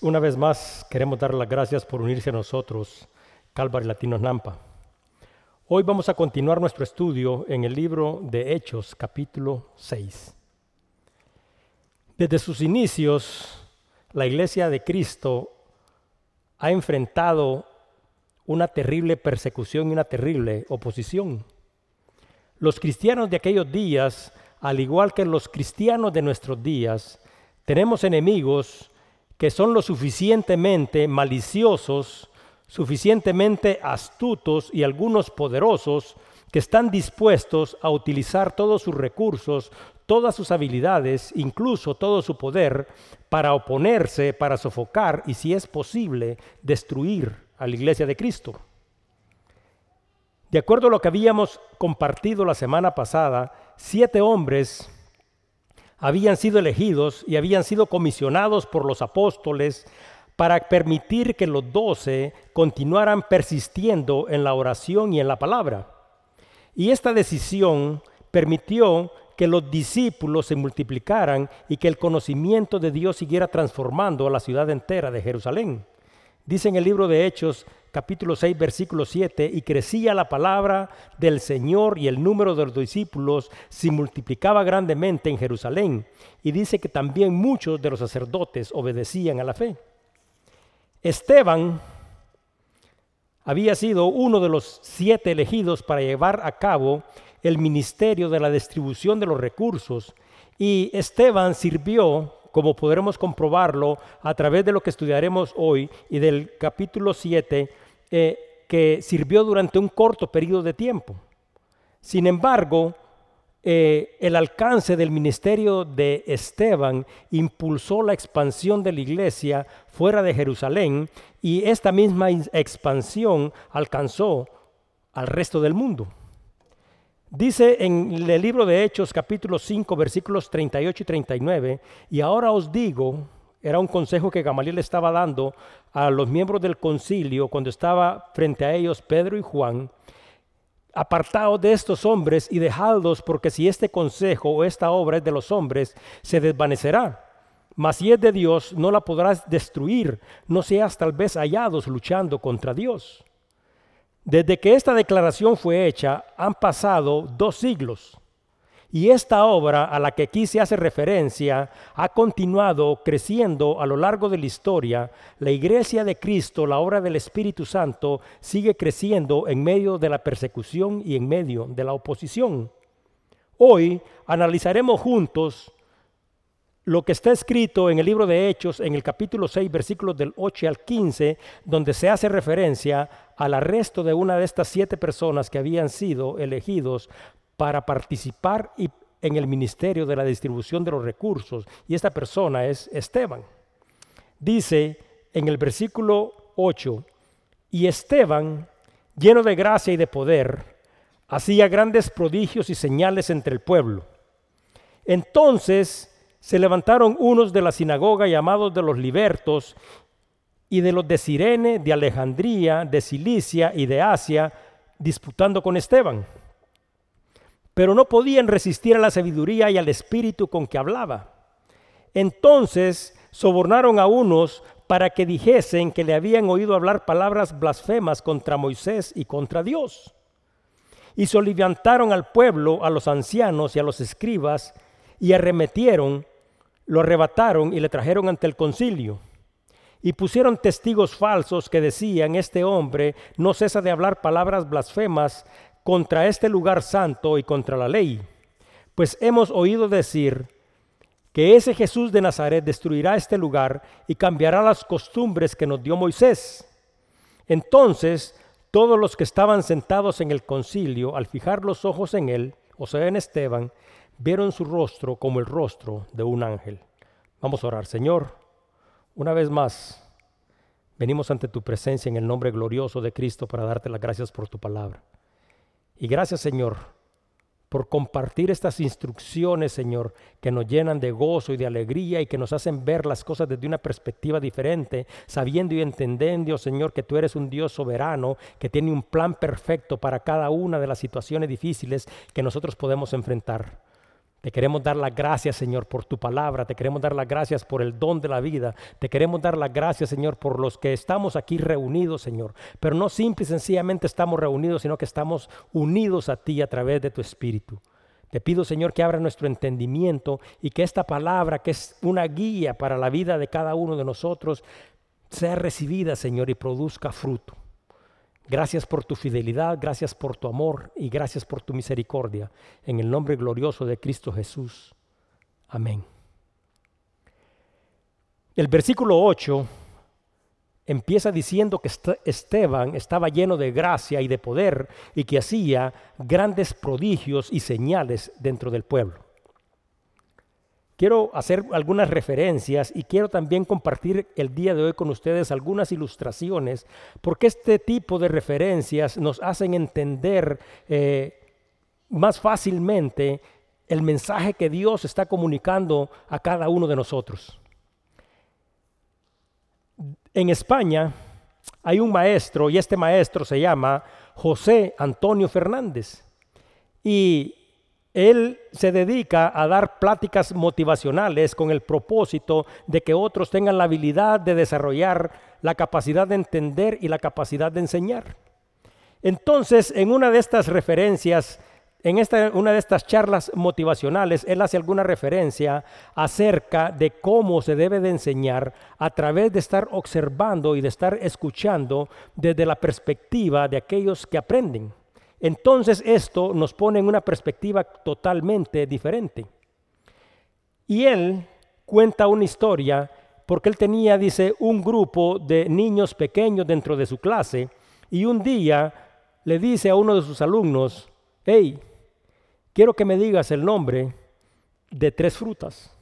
Una vez más queremos dar las gracias por unirse a nosotros, Calvary Latinos Nampa. Hoy vamos a continuar nuestro estudio en el libro de Hechos, capítulo 6. Desde sus inicios, la iglesia de Cristo ha enfrentado una terrible persecución y una terrible oposición. Los cristianos de aquellos días, al igual que los cristianos de nuestros días, tenemos enemigos que son lo suficientemente maliciosos, suficientemente astutos y algunos poderosos que están dispuestos a utilizar todos sus recursos, todas sus habilidades, incluso todo su poder, para oponerse, para sofocar y, si es posible, destruir a la iglesia de Cristo. De acuerdo a lo que habíamos compartido la semana pasada, siete hombres habían sido elegidos y habían sido comisionados por los apóstoles para permitir que los doce continuaran persistiendo en la oración y en la palabra. Y esta decisión permitió que los discípulos se multiplicaran y que el conocimiento de Dios siguiera transformando a la ciudad entera de Jerusalén. Dice en el libro de Hechos capítulo 6 versículo 7, y crecía la palabra del Señor y el número de los discípulos se multiplicaba grandemente en Jerusalén. Y dice que también muchos de los sacerdotes obedecían a la fe. Esteban había sido uno de los siete elegidos para llevar a cabo el ministerio de la distribución de los recursos y Esteban sirvió como podremos comprobarlo a través de lo que estudiaremos hoy y del capítulo 7, eh, que sirvió durante un corto periodo de tiempo. Sin embargo, eh, el alcance del ministerio de Esteban impulsó la expansión de la iglesia fuera de Jerusalén y esta misma expansión alcanzó al resto del mundo. Dice en el libro de Hechos capítulo 5 versículos 38 y 39, y ahora os digo, era un consejo que Gamaliel estaba dando a los miembros del concilio cuando estaba frente a ellos Pedro y Juan, apartaos de estos hombres y dejadlos porque si este consejo o esta obra es de los hombres, se desvanecerá. Mas si es de Dios, no la podrás destruir, no seas tal vez hallados luchando contra Dios. Desde que esta declaración fue hecha han pasado dos siglos y esta obra a la que aquí se hace referencia ha continuado creciendo a lo largo de la historia. La iglesia de Cristo, la obra del Espíritu Santo, sigue creciendo en medio de la persecución y en medio de la oposición. Hoy analizaremos juntos lo que está escrito en el libro de Hechos, en el capítulo 6, versículos del 8 al 15, donde se hace referencia al arresto de una de estas siete personas que habían sido elegidos para participar en el ministerio de la distribución de los recursos. Y esta persona es Esteban. Dice en el versículo 8, y Esteban, lleno de gracia y de poder, hacía grandes prodigios y señales entre el pueblo. Entonces, se levantaron unos de la sinagoga llamados de los libertos y de los de Sirene, de Alejandría, de Cilicia y de Asia, disputando con Esteban. Pero no podían resistir a la sabiduría y al espíritu con que hablaba. Entonces sobornaron a unos para que dijesen que le habían oído hablar palabras blasfemas contra Moisés y contra Dios. Y soliviantaron al pueblo, a los ancianos y a los escribas, y arremetieron lo arrebataron y le trajeron ante el concilio. Y pusieron testigos falsos que decían, este hombre no cesa de hablar palabras blasfemas contra este lugar santo y contra la ley. Pues hemos oído decir que ese Jesús de Nazaret destruirá este lugar y cambiará las costumbres que nos dio Moisés. Entonces todos los que estaban sentados en el concilio, al fijar los ojos en él, o sea, en Esteban, vieron su rostro como el rostro de un ángel. Vamos a orar, Señor, una vez más, venimos ante tu presencia en el nombre glorioso de Cristo para darte las gracias por tu palabra. Y gracias, Señor, por compartir estas instrucciones, Señor, que nos llenan de gozo y de alegría y que nos hacen ver las cosas desde una perspectiva diferente, sabiendo y entendiendo, Señor, que tú eres un Dios soberano, que tiene un plan perfecto para cada una de las situaciones difíciles que nosotros podemos enfrentar. Te queremos dar las gracias, Señor, por tu palabra. Te queremos dar las gracias por el don de la vida. Te queremos dar las gracias, Señor, por los que estamos aquí reunidos, Señor. Pero no simple y sencillamente estamos reunidos, sino que estamos unidos a ti a través de tu Espíritu. Te pido, Señor, que abra nuestro entendimiento y que esta palabra, que es una guía para la vida de cada uno de nosotros, sea recibida, Señor, y produzca fruto. Gracias por tu fidelidad, gracias por tu amor y gracias por tu misericordia. En el nombre glorioso de Cristo Jesús. Amén. El versículo 8 empieza diciendo que Esteban estaba lleno de gracia y de poder y que hacía grandes prodigios y señales dentro del pueblo. Quiero hacer algunas referencias y quiero también compartir el día de hoy con ustedes algunas ilustraciones, porque este tipo de referencias nos hacen entender eh, más fácilmente el mensaje que Dios está comunicando a cada uno de nosotros. En España hay un maestro y este maestro se llama José Antonio Fernández. Y él se dedica a dar pláticas motivacionales con el propósito de que otros tengan la habilidad de desarrollar la capacidad de entender y la capacidad de enseñar. Entonces, en una de estas referencias, en esta, una de estas charlas motivacionales, él hace alguna referencia acerca de cómo se debe de enseñar a través de estar observando y de estar escuchando desde la perspectiva de aquellos que aprenden. Entonces esto nos pone en una perspectiva totalmente diferente. Y él cuenta una historia porque él tenía, dice, un grupo de niños pequeños dentro de su clase y un día le dice a uno de sus alumnos, hey, quiero que me digas el nombre de tres frutas.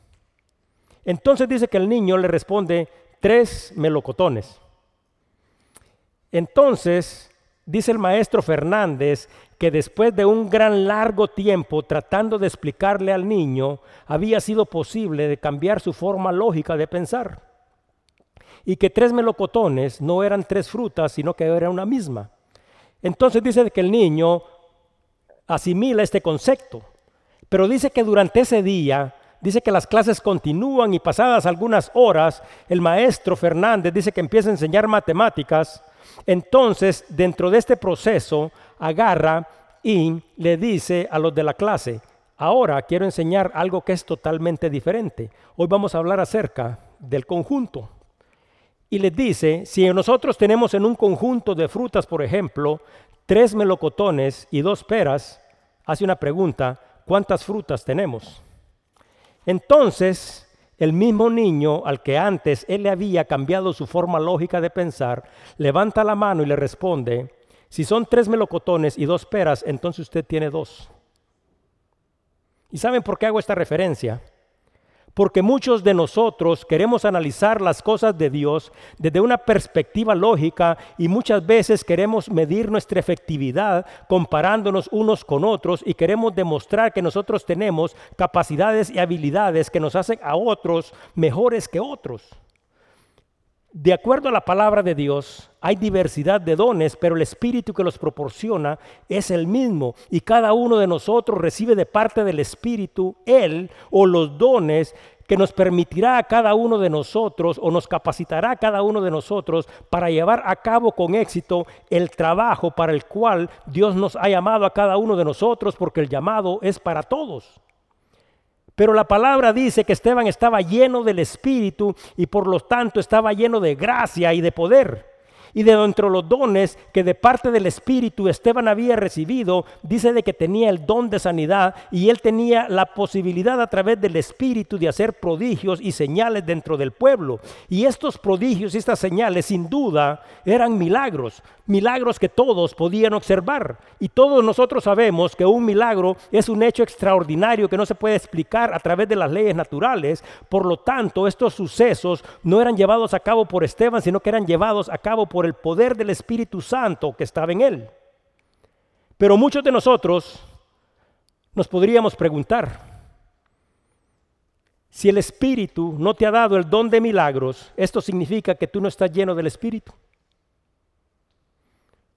Entonces dice que el niño le responde, tres melocotones. Entonces Dice el maestro Fernández que después de un gran largo tiempo tratando de explicarle al niño, había sido posible de cambiar su forma lógica de pensar. Y que tres melocotones no eran tres frutas, sino que era una misma. Entonces dice que el niño asimila este concepto. Pero dice que durante ese día, dice que las clases continúan y pasadas algunas horas, el maestro Fernández dice que empieza a enseñar matemáticas entonces, dentro de este proceso, agarra y le dice a los de la clase, ahora quiero enseñar algo que es totalmente diferente. Hoy vamos a hablar acerca del conjunto. Y les dice, si nosotros tenemos en un conjunto de frutas, por ejemplo, tres melocotones y dos peras, hace una pregunta, ¿cuántas frutas tenemos? Entonces, el mismo niño al que antes él le había cambiado su forma lógica de pensar, levanta la mano y le responde, si son tres melocotones y dos peras, entonces usted tiene dos. ¿Y saben por qué hago esta referencia? Porque muchos de nosotros queremos analizar las cosas de Dios desde una perspectiva lógica y muchas veces queremos medir nuestra efectividad comparándonos unos con otros y queremos demostrar que nosotros tenemos capacidades y habilidades que nos hacen a otros mejores que otros. De acuerdo a la palabra de Dios, hay diversidad de dones, pero el Espíritu que los proporciona es el mismo. Y cada uno de nosotros recibe de parte del Espíritu Él o los dones que nos permitirá a cada uno de nosotros o nos capacitará a cada uno de nosotros para llevar a cabo con éxito el trabajo para el cual Dios nos ha llamado a cada uno de nosotros, porque el llamado es para todos. Pero la palabra dice que Esteban estaba lleno del Espíritu y por lo tanto estaba lleno de gracia y de poder. Y de dentro de los dones que de parte del Espíritu Esteban había recibido, dice de que tenía el don de sanidad y él tenía la posibilidad a través del Espíritu de hacer prodigios y señales dentro del pueblo. Y estos prodigios y estas señales sin duda eran milagros, milagros que todos podían observar. Y todos nosotros sabemos que un milagro es un hecho extraordinario que no se puede explicar a través de las leyes naturales. Por lo tanto, estos sucesos no eran llevados a cabo por Esteban, sino que eran llevados a cabo por el poder del Espíritu Santo que estaba en él. Pero muchos de nosotros nos podríamos preguntar, si el Espíritu no te ha dado el don de milagros, esto significa que tú no estás lleno del Espíritu.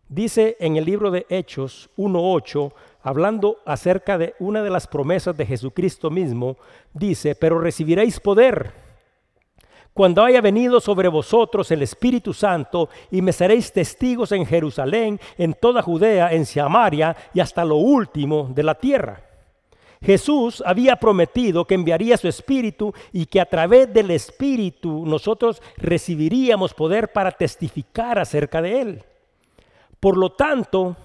Dice en el libro de Hechos 1.8, hablando acerca de una de las promesas de Jesucristo mismo, dice, pero recibiréis poder cuando haya venido sobre vosotros el Espíritu Santo y me seréis testigos en Jerusalén, en toda Judea, en Samaria y hasta lo último de la tierra. Jesús había prometido que enviaría su Espíritu y que a través del Espíritu nosotros recibiríamos poder para testificar acerca de Él. Por lo tanto,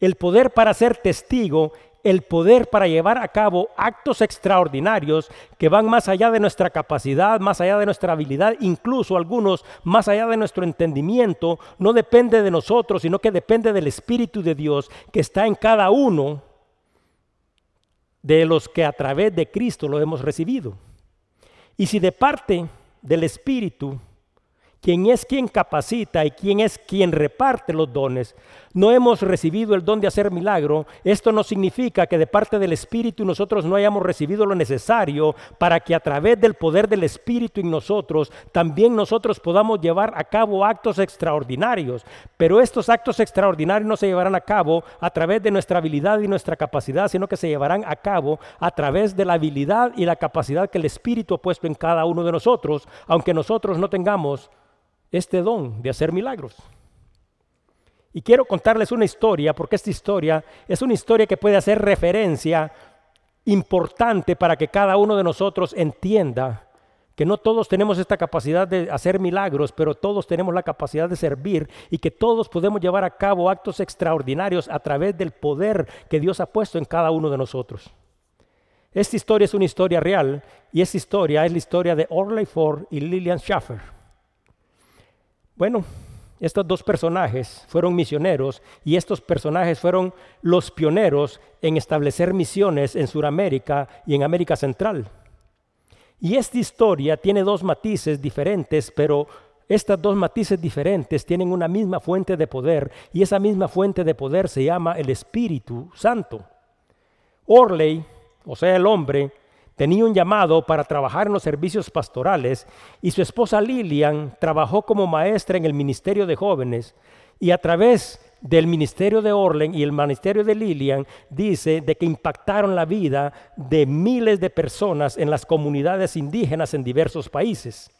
el poder para ser testigo, el poder para llevar a cabo actos extraordinarios que van más allá de nuestra capacidad, más allá de nuestra habilidad, incluso algunos más allá de nuestro entendimiento, no depende de nosotros, sino que depende del Espíritu de Dios que está en cada uno de los que a través de Cristo lo hemos recibido. Y si de parte del Espíritu quien es quien capacita y quien es quien reparte los dones, no hemos recibido el don de hacer milagro, esto no significa que de parte del Espíritu nosotros no hayamos recibido lo necesario para que a través del poder del Espíritu en nosotros también nosotros podamos llevar a cabo actos extraordinarios. Pero estos actos extraordinarios no se llevarán a cabo a través de nuestra habilidad y nuestra capacidad, sino que se llevarán a cabo a través de la habilidad y la capacidad que el Espíritu ha puesto en cada uno de nosotros, aunque nosotros no tengamos este don de hacer milagros. Y quiero contarles una historia, porque esta historia es una historia que puede hacer referencia importante para que cada uno de nosotros entienda que no todos tenemos esta capacidad de hacer milagros, pero todos tenemos la capacidad de servir y que todos podemos llevar a cabo actos extraordinarios a través del poder que Dios ha puesto en cada uno de nosotros. Esta historia es una historia real y esta historia es la historia de Orley Ford y Lillian Schaffer. Bueno, estos dos personajes fueron misioneros y estos personajes fueron los pioneros en establecer misiones en Sudamérica y en América Central. Y esta historia tiene dos matices diferentes, pero estas dos matices diferentes tienen una misma fuente de poder y esa misma fuente de poder se llama el Espíritu Santo. Orley, o sea, el hombre, tenía un llamado para trabajar en los servicios pastorales y su esposa Lilian trabajó como maestra en el ministerio de jóvenes y a través del ministerio de Orlen y el ministerio de Lilian dice de que impactaron la vida de miles de personas en las comunidades indígenas en diversos países.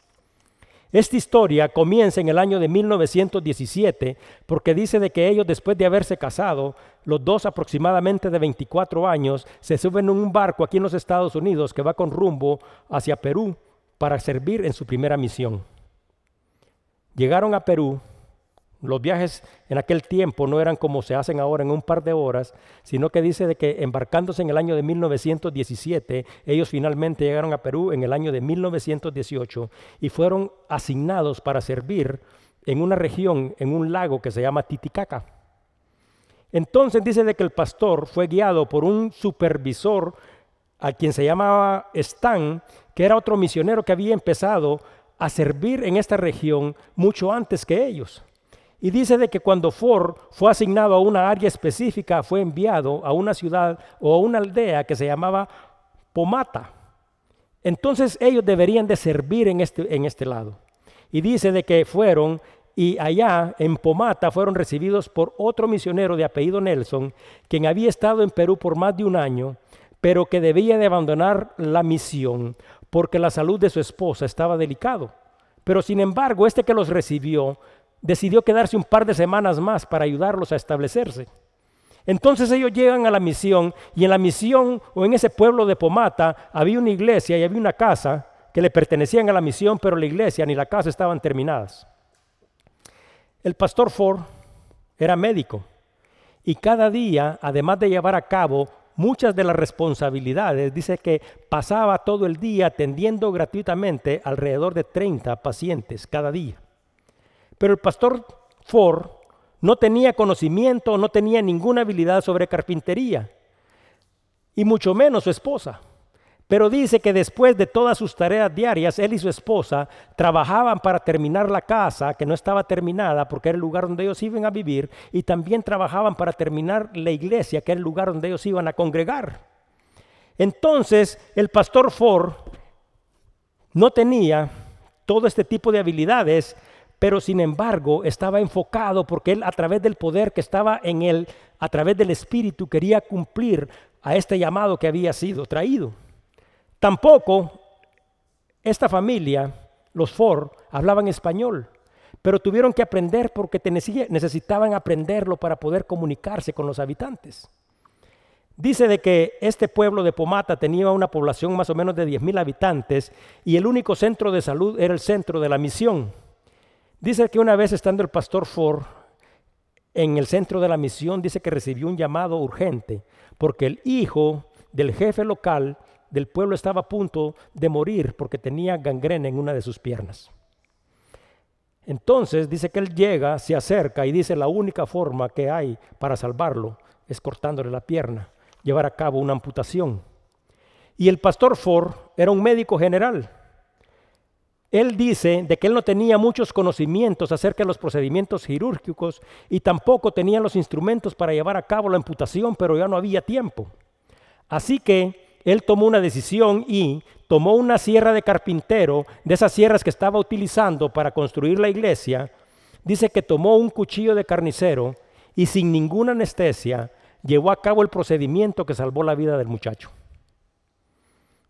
Esta historia comienza en el año de 1917 porque dice de que ellos después de haberse casado, los dos aproximadamente de 24 años, se suben en un barco aquí en los Estados Unidos que va con rumbo hacia Perú para servir en su primera misión. Llegaron a Perú los viajes en aquel tiempo no eran como se hacen ahora en un par de horas, sino que dice de que embarcándose en el año de 1917, ellos finalmente llegaron a Perú en el año de 1918 y fueron asignados para servir en una región, en un lago que se llama Titicaca. Entonces dice de que el pastor fue guiado por un supervisor a quien se llamaba Stan, que era otro misionero que había empezado a servir en esta región mucho antes que ellos. Y dice de que cuando Ford fue asignado a una área específica, fue enviado a una ciudad o a una aldea que se llamaba Pomata. Entonces ellos deberían de servir en este, en este lado. Y dice de que fueron y allá en Pomata fueron recibidos por otro misionero de apellido Nelson, quien había estado en Perú por más de un año, pero que debía de abandonar la misión porque la salud de su esposa estaba delicado. Pero sin embargo, este que los recibió decidió quedarse un par de semanas más para ayudarlos a establecerse. Entonces ellos llegan a la misión y en la misión o en ese pueblo de Pomata había una iglesia y había una casa que le pertenecían a la misión, pero la iglesia ni la casa estaban terminadas. El pastor Ford era médico y cada día, además de llevar a cabo muchas de las responsabilidades, dice que pasaba todo el día atendiendo gratuitamente alrededor de 30 pacientes cada día. Pero el pastor Ford no tenía conocimiento, no tenía ninguna habilidad sobre carpintería, y mucho menos su esposa. Pero dice que después de todas sus tareas diarias, él y su esposa trabajaban para terminar la casa, que no estaba terminada porque era el lugar donde ellos iban a vivir, y también trabajaban para terminar la iglesia, que era el lugar donde ellos iban a congregar. Entonces, el pastor Ford no tenía todo este tipo de habilidades pero sin embargo estaba enfocado porque él a través del poder que estaba en él, a través del Espíritu, quería cumplir a este llamado que había sido traído. Tampoco esta familia, los Ford, hablaban español, pero tuvieron que aprender porque necesitaban aprenderlo para poder comunicarse con los habitantes. Dice de que este pueblo de Pomata tenía una población más o menos de 10.000 habitantes y el único centro de salud era el centro de la misión. Dice que una vez estando el pastor Ford en el centro de la misión, dice que recibió un llamado urgente porque el hijo del jefe local del pueblo estaba a punto de morir porque tenía gangrena en una de sus piernas. Entonces dice que él llega, se acerca y dice la única forma que hay para salvarlo es cortándole la pierna llevar a cabo una amputación. Y el pastor Ford era un médico general. Él dice de que él no tenía muchos conocimientos acerca de los procedimientos quirúrgicos y tampoco tenía los instrumentos para llevar a cabo la amputación, pero ya no había tiempo. Así que él tomó una decisión y tomó una sierra de carpintero, de esas sierras que estaba utilizando para construir la iglesia. Dice que tomó un cuchillo de carnicero y sin ninguna anestesia llevó a cabo el procedimiento que salvó la vida del muchacho.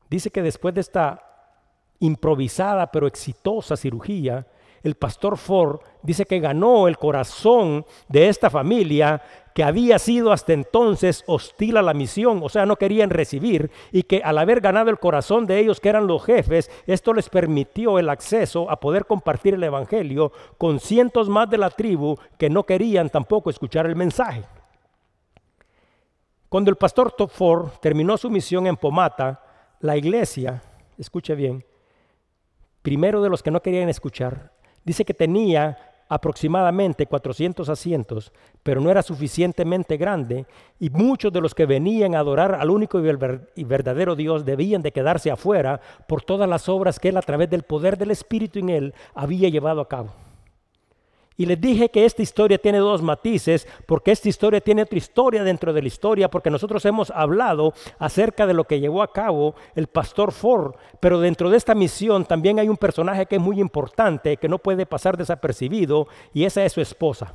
Dice que después de esta improvisada pero exitosa cirugía, el pastor Ford dice que ganó el corazón de esta familia que había sido hasta entonces hostil a la misión, o sea, no querían recibir, y que al haber ganado el corazón de ellos, que eran los jefes, esto les permitió el acceso a poder compartir el Evangelio con cientos más de la tribu que no querían tampoco escuchar el mensaje. Cuando el pastor Ford terminó su misión en Pomata, la iglesia, escuche bien, primero de los que no querían escuchar, dice que tenía aproximadamente 400 asientos, pero no era suficientemente grande y muchos de los que venían a adorar al único y verdadero Dios debían de quedarse afuera por todas las obras que él a través del poder del Espíritu en él había llevado a cabo. Y les dije que esta historia tiene dos matices, porque esta historia tiene otra historia dentro de la historia, porque nosotros hemos hablado acerca de lo que llevó a cabo el pastor Ford, pero dentro de esta misión también hay un personaje que es muy importante, que no puede pasar desapercibido, y esa es su esposa.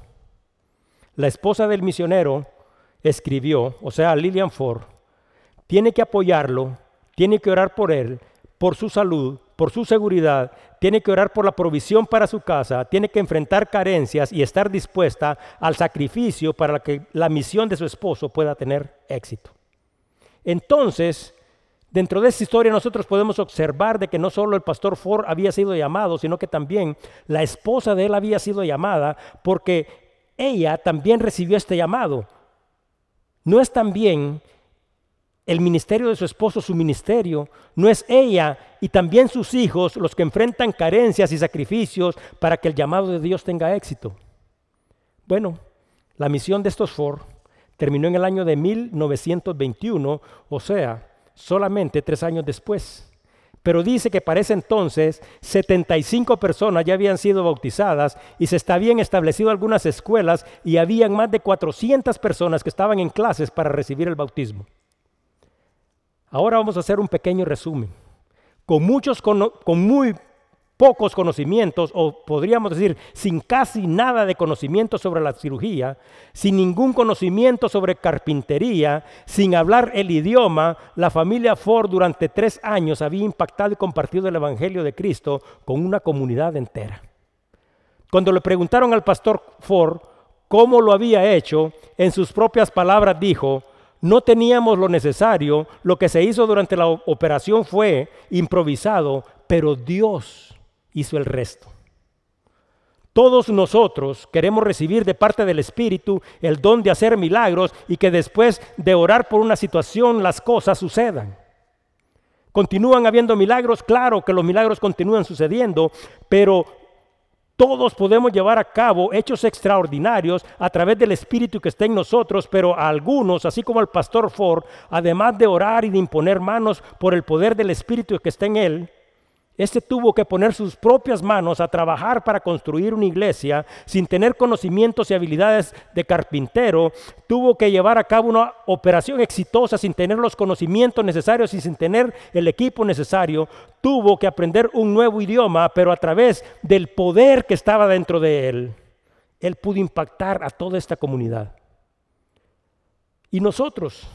La esposa del misionero escribió, o sea, Lillian Ford, tiene que apoyarlo, tiene que orar por él, por su salud, por su seguridad, tiene que orar por la provisión para su casa, tiene que enfrentar carencias y estar dispuesta al sacrificio para que la misión de su esposo pueda tener éxito. Entonces, dentro de esta historia nosotros podemos observar de que no solo el pastor Ford había sido llamado, sino que también la esposa de él había sido llamada porque ella también recibió este llamado. No es también el ministerio de su esposo, su ministerio, no es ella y también sus hijos los que enfrentan carencias y sacrificios para que el llamado de Dios tenga éxito. Bueno, la misión de estos Ford terminó en el año de 1921, o sea, solamente tres años después. Pero dice que para ese entonces 75 personas ya habían sido bautizadas y se habían establecido algunas escuelas y habían más de 400 personas que estaban en clases para recibir el bautismo. Ahora vamos a hacer un pequeño resumen. Con muchos, con, muy pocos conocimientos, o podríamos decir sin casi nada de conocimiento sobre la cirugía, sin ningún conocimiento sobre carpintería, sin hablar el idioma, la familia Ford durante tres años había impactado y compartido el Evangelio de Cristo con una comunidad entera. Cuando le preguntaron al pastor Ford cómo lo había hecho, en sus propias palabras dijo, no teníamos lo necesario, lo que se hizo durante la operación fue improvisado, pero Dios hizo el resto. Todos nosotros queremos recibir de parte del Espíritu el don de hacer milagros y que después de orar por una situación las cosas sucedan. ¿Continúan habiendo milagros? Claro que los milagros continúan sucediendo, pero todos podemos llevar a cabo hechos extraordinarios a través del Espíritu que está en nosotros, pero a algunos, así como el pastor Ford, además de orar y de imponer manos por el poder del Espíritu que está en él, Este tuvo que poner sus propias manos a trabajar para construir una iglesia sin tener conocimientos y habilidades de carpintero. Tuvo que llevar a cabo una operación exitosa sin tener los conocimientos necesarios y sin tener el equipo necesario. Tuvo que aprender un nuevo idioma, pero a través del poder que estaba dentro de él, él pudo impactar a toda esta comunidad. ¿Y nosotros?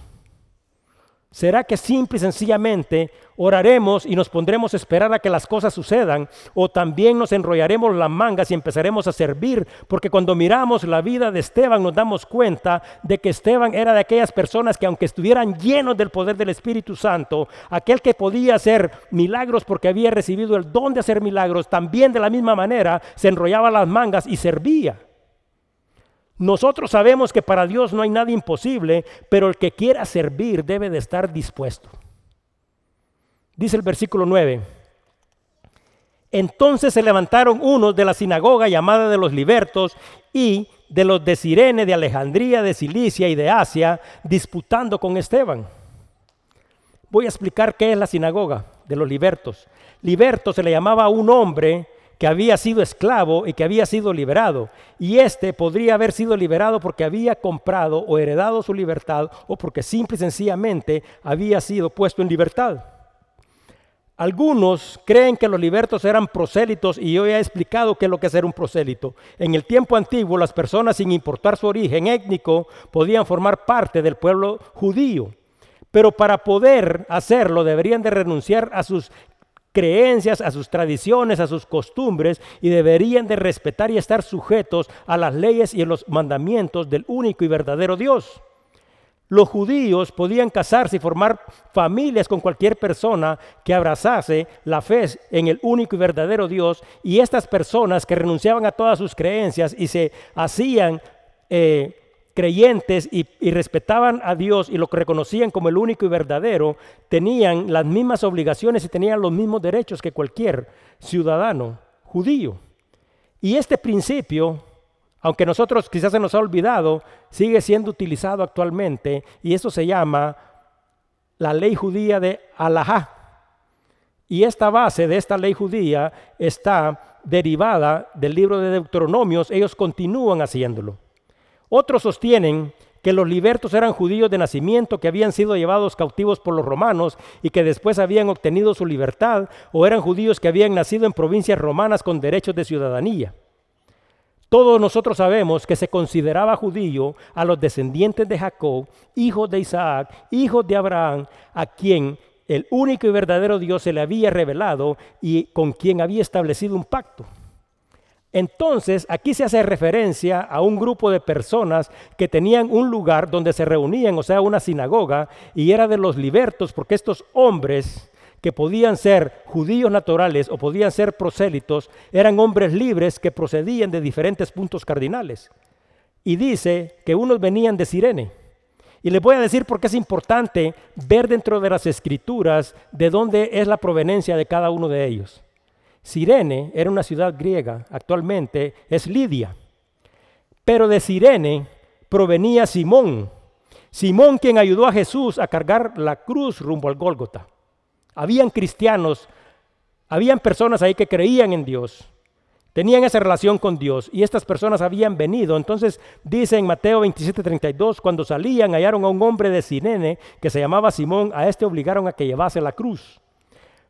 ¿Será que simple y sencillamente oraremos y nos pondremos a esperar a que las cosas sucedan? ¿O también nos enrollaremos las mangas y empezaremos a servir? Porque cuando miramos la vida de Esteban nos damos cuenta de que Esteban era de aquellas personas que aunque estuvieran llenos del poder del Espíritu Santo, aquel que podía hacer milagros porque había recibido el don de hacer milagros, también de la misma manera se enrollaba las mangas y servía. Nosotros sabemos que para Dios no hay nada imposible, pero el que quiera servir debe de estar dispuesto. Dice el versículo 9. Entonces se levantaron unos de la sinagoga llamada de los libertos y de los de Sirene, de Alejandría, de Cilicia y de Asia, disputando con Esteban. Voy a explicar qué es la sinagoga de los libertos. Liberto se le llamaba a un hombre que había sido esclavo y que había sido liberado. Y este podría haber sido liberado porque había comprado o heredado su libertad o porque simple y sencillamente había sido puesto en libertad. Algunos creen que los libertos eran prosélitos y yo he explicado qué es lo que es ser un prosélito. En el tiempo antiguo las personas sin importar su origen étnico podían formar parte del pueblo judío. Pero para poder hacerlo deberían de renunciar a sus creencias, a sus tradiciones, a sus costumbres y deberían de respetar y estar sujetos a las leyes y a los mandamientos del único y verdadero Dios. Los judíos podían casarse y formar familias con cualquier persona que abrazase la fe en el único y verdadero Dios y estas personas que renunciaban a todas sus creencias y se hacían eh, creyentes y, respetaban a Dios y lo reconocían como el único y verdadero, tenían las mismas obligaciones y tenían los mismos derechos que cualquier ciudadano judío. Y este principio, aunque nosotros quizás se nos ha olvidado, sigue siendo utilizado actualmente y eso se llama la ley judía de Alajá. Y esta base de esta ley judía está derivada del libro de Deuteronomios, ellos continúan haciéndolo. Otros sostienen que los libertos eran judíos de nacimiento que habían sido llevados cautivos por los romanos y que después habían obtenido su libertad, o eran judíos que habían nacido en provincias romanas con derechos de ciudadanía. Todos nosotros sabemos que se consideraba judío a los descendientes de Jacob, hijos de Isaac, hijos de Abraham, a quien el único y verdadero Dios se le había revelado y con quien había establecido un pacto. Entonces, aquí se hace referencia a un grupo de personas que tenían un lugar donde se reunían, o sea, una sinagoga, y era de los libertos, porque estos hombres que podían ser judíos naturales o podían ser prosélitos, eran hombres libres que procedían de diferentes puntos cardinales. Y dice que unos venían de Sirene. Y les voy a decir por qué es importante ver dentro de las escrituras de dónde es la proveniencia de cada uno de ellos. Sirene era una ciudad griega, actualmente es Lidia. Pero de Sirene provenía Simón. Simón quien ayudó a Jesús a cargar la cruz rumbo al Gólgota. Habían cristianos, habían personas ahí que creían en Dios, tenían esa relación con Dios y estas personas habían venido. Entonces dice en Mateo 27:32, cuando salían hallaron a un hombre de Sirene que se llamaba Simón, a este obligaron a que llevase la cruz.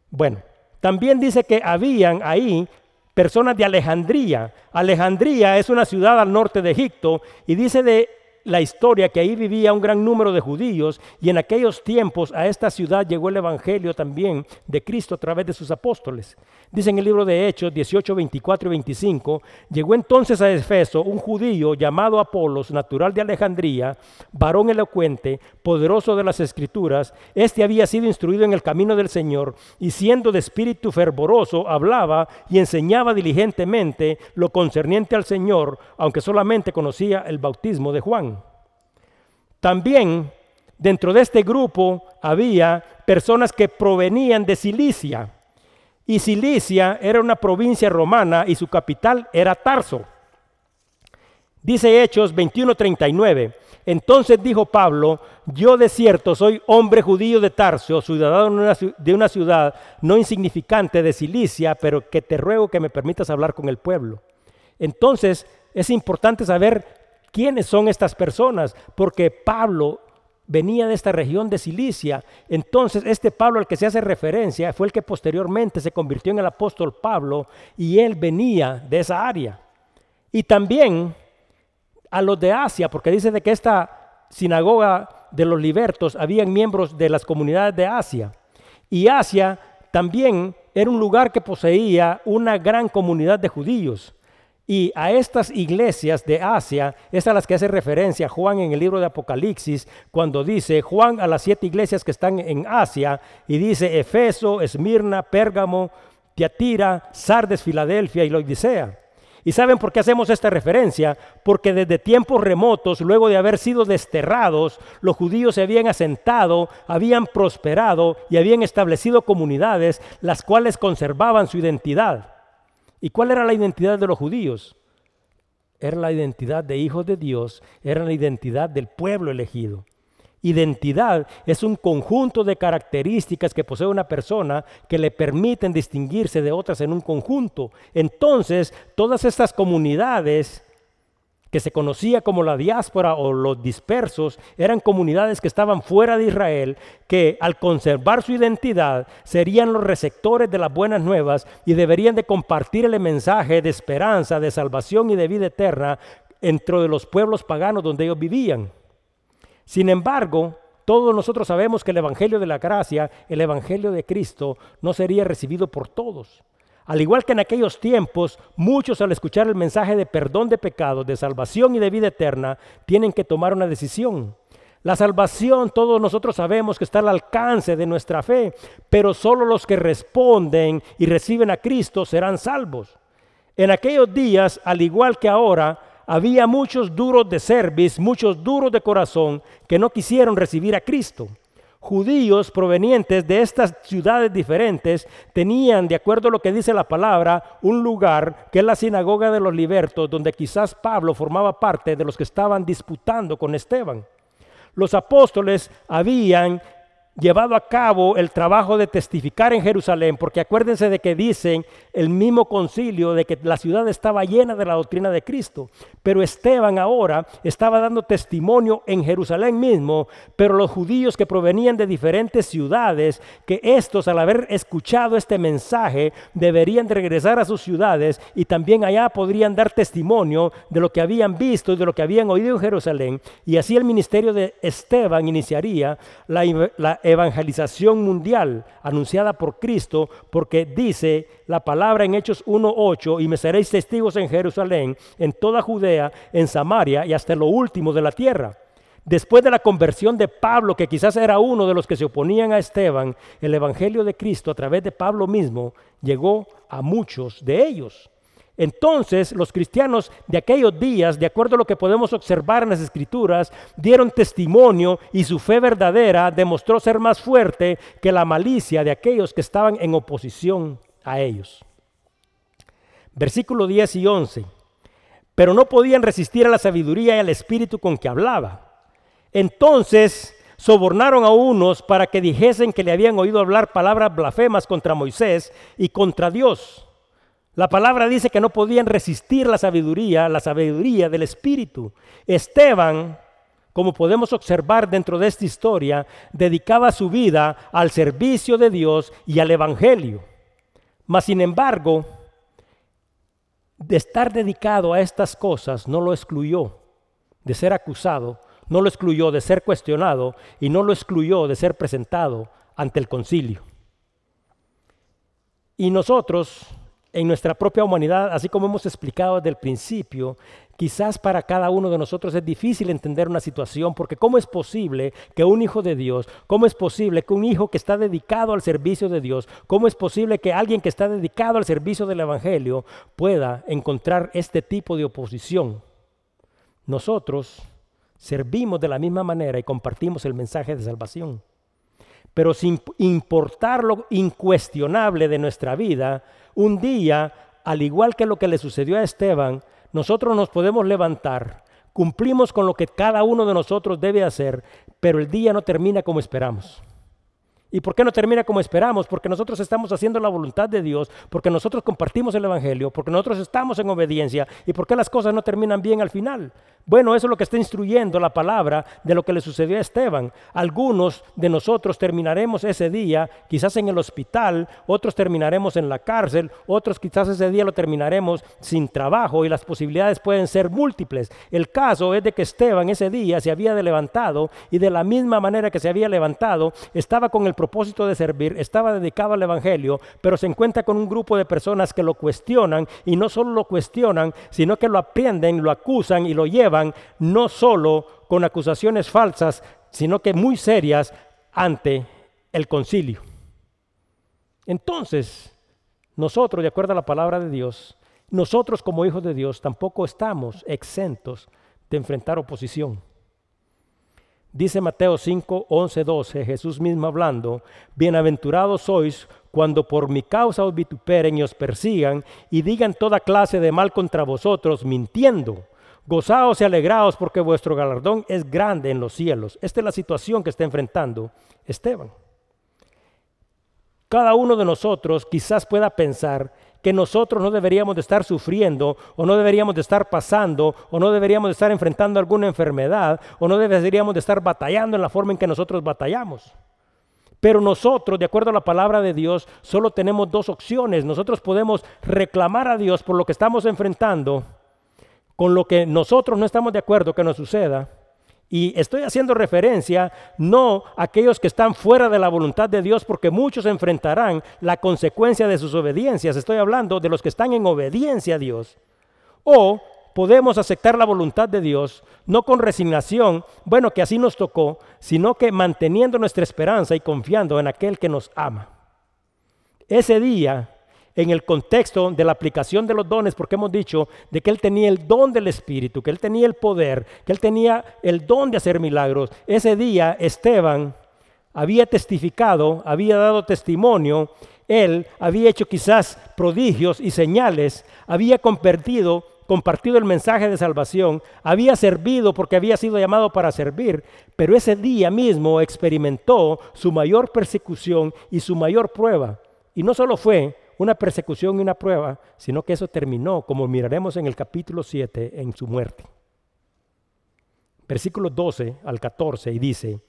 Bueno, también dice que habían ahí personas de Alejandría. Alejandría es una ciudad al norte de Egipto y dice de la historia que ahí vivía un gran número de judíos y en aquellos tiempos a esta ciudad llegó el Evangelio también de Cristo a través de sus apóstoles. Dice en el libro de Hechos 18, 24 y 25, llegó entonces a Efeso un judío llamado Apolos, natural de Alejandría, varón elocuente, poderoso de las escrituras. Este había sido instruido en el camino del Señor y siendo de espíritu fervoroso, hablaba y enseñaba diligentemente lo concerniente al Señor, aunque solamente conocía el bautismo de Juan. También dentro de este grupo había personas que provenían de Cilicia y Cilicia era una provincia romana y su capital era Tarso. Dice Hechos 21:39, Entonces dijo Pablo, yo de cierto soy hombre judío de Tarso, ciudadano de una ciudad no insignificante de Cilicia, pero que te ruego que me permitas hablar con el pueblo. Entonces es importante saber quiénes son estas personas, porque Pablo venía de esta región de Cilicia. Entonces, este Pablo al que se hace referencia fue el que posteriormente se convirtió en el apóstol Pablo y él venía de esa área. Y también a los de Asia, porque dice de que esta sinagoga de los libertos habían miembros de las comunidades de Asia. Y Asia también era un lugar que poseía una gran comunidad de judíos. Y a estas iglesias de Asia es a las que hace referencia Juan en el libro de Apocalipsis, cuando dice Juan a las siete iglesias que están en Asia, y dice Efeso, Esmirna, Pérgamo, Tiatira, Sardes, Filadelfia y Loidicea. ¿Y saben por qué hacemos esta referencia? Porque desde tiempos remotos, luego de haber sido desterrados, los judíos se habían asentado, habían prosperado y habían establecido comunidades las cuales conservaban su identidad. ¿Y cuál era la identidad de los judíos? Era la identidad de hijos de Dios, era la identidad del pueblo elegido. Identidad es un conjunto de características que posee una persona que le permiten distinguirse de otras en un conjunto. Entonces, todas estas comunidades que se conocía como la diáspora o los dispersos, eran comunidades que estaban fuera de Israel, que al conservar su identidad serían los receptores de las buenas nuevas y deberían de compartir el mensaje de esperanza, de salvación y de vida eterna entre de los pueblos paganos donde ellos vivían. Sin embargo, todos nosotros sabemos que el Evangelio de la Gracia, el Evangelio de Cristo, no sería recibido por todos. Al igual que en aquellos tiempos, muchos al escuchar el mensaje de perdón de pecados, de salvación y de vida eterna, tienen que tomar una decisión. La salvación, todos nosotros sabemos que está al alcance de nuestra fe, pero solo los que responden y reciben a Cristo serán salvos. En aquellos días, al igual que ahora, había muchos duros de cerviz, muchos duros de corazón que no quisieron recibir a Cristo judíos provenientes de estas ciudades diferentes tenían, de acuerdo a lo que dice la palabra, un lugar que es la sinagoga de los libertos, donde quizás Pablo formaba parte de los que estaban disputando con Esteban. Los apóstoles habían llevado a cabo el trabajo de testificar en Jerusalén, porque acuérdense de que dicen el mismo concilio de que la ciudad estaba llena de la doctrina de Cristo, pero Esteban ahora estaba dando testimonio en Jerusalén mismo, pero los judíos que provenían de diferentes ciudades, que estos al haber escuchado este mensaje deberían de regresar a sus ciudades y también allá podrían dar testimonio de lo que habían visto y de lo que habían oído en Jerusalén, y así el ministerio de Esteban iniciaría la evangelización mundial anunciada por Cristo, porque dice la palabra en Hechos 1.8, y me seréis testigos en Jerusalén, en toda Judea, en Samaria y hasta lo último de la tierra. Después de la conversión de Pablo, que quizás era uno de los que se oponían a Esteban, el Evangelio de Cristo a través de Pablo mismo llegó a muchos de ellos. Entonces los cristianos de aquellos días, de acuerdo a lo que podemos observar en las escrituras, dieron testimonio y su fe verdadera demostró ser más fuerte que la malicia de aquellos que estaban en oposición a ellos. Versículo 10 y 11. Pero no podían resistir a la sabiduría y al espíritu con que hablaba. Entonces sobornaron a unos para que dijesen que le habían oído hablar palabras blasfemas contra Moisés y contra Dios. La palabra dice que no podían resistir la sabiduría, la sabiduría del Espíritu. Esteban, como podemos observar dentro de esta historia, dedicaba su vida al servicio de Dios y al Evangelio. Mas, sin embargo, de estar dedicado a estas cosas no lo excluyó de ser acusado, no lo excluyó de ser cuestionado y no lo excluyó de ser presentado ante el concilio. Y nosotros en nuestra propia humanidad, así como hemos explicado desde el principio, quizás para cada uno de nosotros es difícil entender una situación, porque ¿cómo es posible que un hijo de Dios, cómo es posible que un hijo que está dedicado al servicio de Dios, cómo es posible que alguien que está dedicado al servicio del Evangelio pueda encontrar este tipo de oposición? Nosotros servimos de la misma manera y compartimos el mensaje de salvación. Pero sin importar lo incuestionable de nuestra vida, un día, al igual que lo que le sucedió a Esteban, nosotros nos podemos levantar cumplimos con lo que cada uno de nosotros debe hacer, pero el día no termina como esperamos. ¿Y por qué no termina como esperamos? Porque nosotros estamos haciendo la voluntad de Dios, porque nosotros compartimos el Evangelio, porque nosotros estamos en obediencia y porque las cosas no terminan bien al final. Bueno, eso es lo que está instruyendo la palabra de lo que le sucedió a Esteban. Algunos de nosotros terminaremos ese día quizás en el hospital, otros terminaremos en la cárcel, otros quizás ese día lo terminaremos sin trabajo y las posibilidades pueden ser múltiples. El caso es de que Esteban ese día se había levantado y de la misma manera que se había levantado, estaba con el propósito de servir, estaba dedicado al Evangelio, pero se encuentra con un grupo de personas que lo cuestionan y no solo lo cuestionan, sino que lo aprenden, lo acusan y lo llevan no solo con acusaciones falsas, sino que muy serias ante el concilio. Entonces, nosotros, de acuerdo a la palabra de Dios, nosotros como hijos de Dios tampoco estamos exentos de enfrentar oposición. Dice Mateo 5, 11, 12, Jesús mismo hablando, bienaventurados sois cuando por mi causa os vituperen y os persigan y digan toda clase de mal contra vosotros, mintiendo. Gozaos y alegraos porque vuestro galardón es grande en los cielos. Esta es la situación que está enfrentando Esteban. Cada uno de nosotros quizás pueda pensar que nosotros no deberíamos de estar sufriendo o no deberíamos de estar pasando o no deberíamos de estar enfrentando alguna enfermedad o no deberíamos de estar batallando en la forma en que nosotros batallamos. Pero nosotros, de acuerdo a la palabra de Dios, solo tenemos dos opciones. Nosotros podemos reclamar a Dios por lo que estamos enfrentando, con lo que nosotros no estamos de acuerdo que nos suceda, y estoy haciendo referencia no a aquellos que están fuera de la voluntad de Dios, porque muchos enfrentarán la consecuencia de sus obediencias. Estoy hablando de los que están en obediencia a Dios. O podemos aceptar la voluntad de Dios, no con resignación, bueno, que así nos tocó, sino que manteniendo nuestra esperanza y confiando en aquel que nos ama. Ese día en el contexto de la aplicación de los dones, porque hemos dicho de que él tenía el don del Espíritu, que él tenía el poder, que él tenía el don de hacer milagros. Ese día Esteban había testificado, había dado testimonio, él había hecho quizás prodigios y señales, había convertido, compartido el mensaje de salvación, había servido porque había sido llamado para servir, pero ese día mismo experimentó su mayor persecución y su mayor prueba. Y no solo fue una persecución y una prueba, sino que eso terminó, como miraremos en el capítulo 7, en su muerte. Versículos 12 al 14 y dice,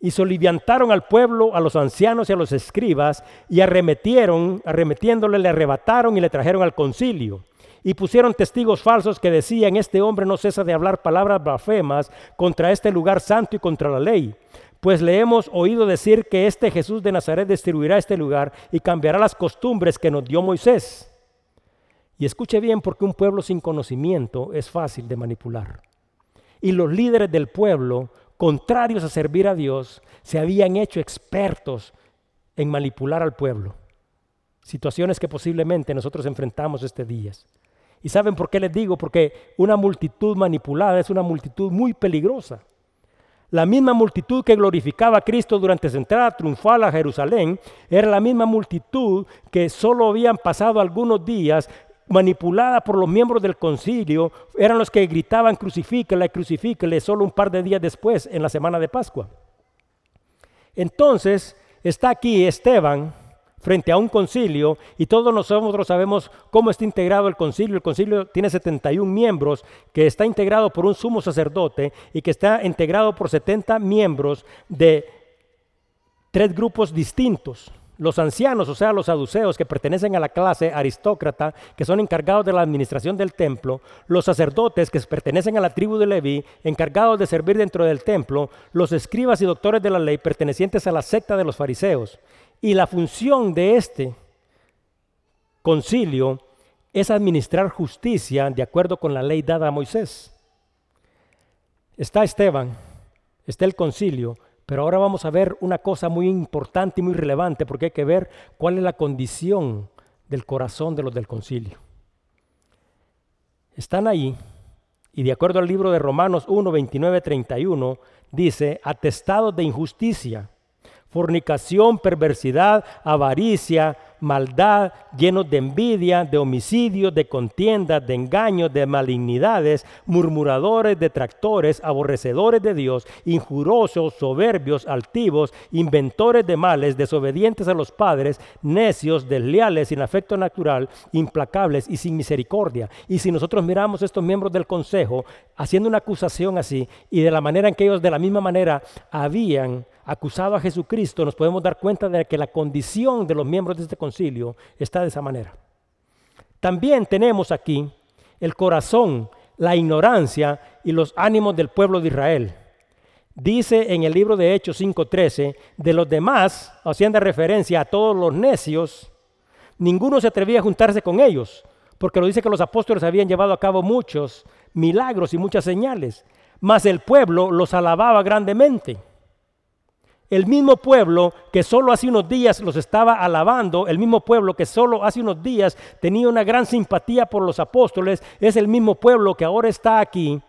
y soliviantaron al pueblo, a los ancianos y a los escribas, y arremetieron, arremetiéndole, le arrebataron y le trajeron al concilio. Y pusieron testigos falsos que decían, este hombre no cesa de hablar palabras blasfemas contra este lugar santo y contra la ley. Pues le hemos oído decir que este Jesús de Nazaret destruirá este lugar y cambiará las costumbres que nos dio Moisés. Y escuche bien porque un pueblo sin conocimiento es fácil de manipular. Y los líderes del pueblo, contrarios a servir a Dios, se habían hecho expertos en manipular al pueblo. Situaciones que posiblemente nosotros enfrentamos este día. ¿Y saben por qué les digo? Porque una multitud manipulada es una multitud muy peligrosa. La misma multitud que glorificaba a Cristo durante su entrada triunfal a Jerusalén era la misma multitud que solo habían pasado algunos días manipulada por los miembros del concilio, eran los que gritaban crucifíquele, crucifíquele solo un par de días después, en la semana de Pascua. Entonces está aquí Esteban, frente a un concilio y todos nosotros sabemos cómo está integrado el concilio. El concilio tiene 71 miembros que está integrado por un sumo sacerdote y que está integrado por 70 miembros de tres grupos distintos. Los ancianos, o sea, los saduceos que pertenecen a la clase aristócrata, que son encargados de la administración del templo, los sacerdotes que pertenecen a la tribu de Leví, encargados de servir dentro del templo, los escribas y doctores de la ley pertenecientes a la secta de los fariseos. Y la función de este concilio es administrar justicia de acuerdo con la ley dada a Moisés. Está Esteban, está el concilio, pero ahora vamos a ver una cosa muy importante y muy relevante porque hay que ver cuál es la condición del corazón de los del concilio. Están ahí y de acuerdo al libro de Romanos 1, 29, 31, dice, atestados de injusticia fornicación, perversidad, avaricia, maldad, llenos de envidia, de homicidios, de contiendas, de engaños, de malignidades, murmuradores, detractores, aborrecedores de Dios, injurosos, soberbios, altivos, inventores de males, desobedientes a los padres, necios, desleales, sin afecto natural, implacables y sin misericordia. Y si nosotros miramos estos miembros del consejo haciendo una acusación así y de la manera en que ellos de la misma manera habían acusado a Jesucristo, nos podemos dar cuenta de que la condición de los miembros de este concilio está de esa manera. También tenemos aquí el corazón, la ignorancia y los ánimos del pueblo de Israel. Dice en el libro de Hechos 5:13, de los demás, haciendo referencia a todos los necios, ninguno se atrevía a juntarse con ellos, porque lo dice que los apóstoles habían llevado a cabo muchos milagros y muchas señales, mas el pueblo los alababa grandemente. El mismo pueblo que solo hace unos días los estaba alabando, el mismo pueblo que solo hace unos días tenía una gran simpatía por los apóstoles, es el mismo pueblo que ahora está aquí,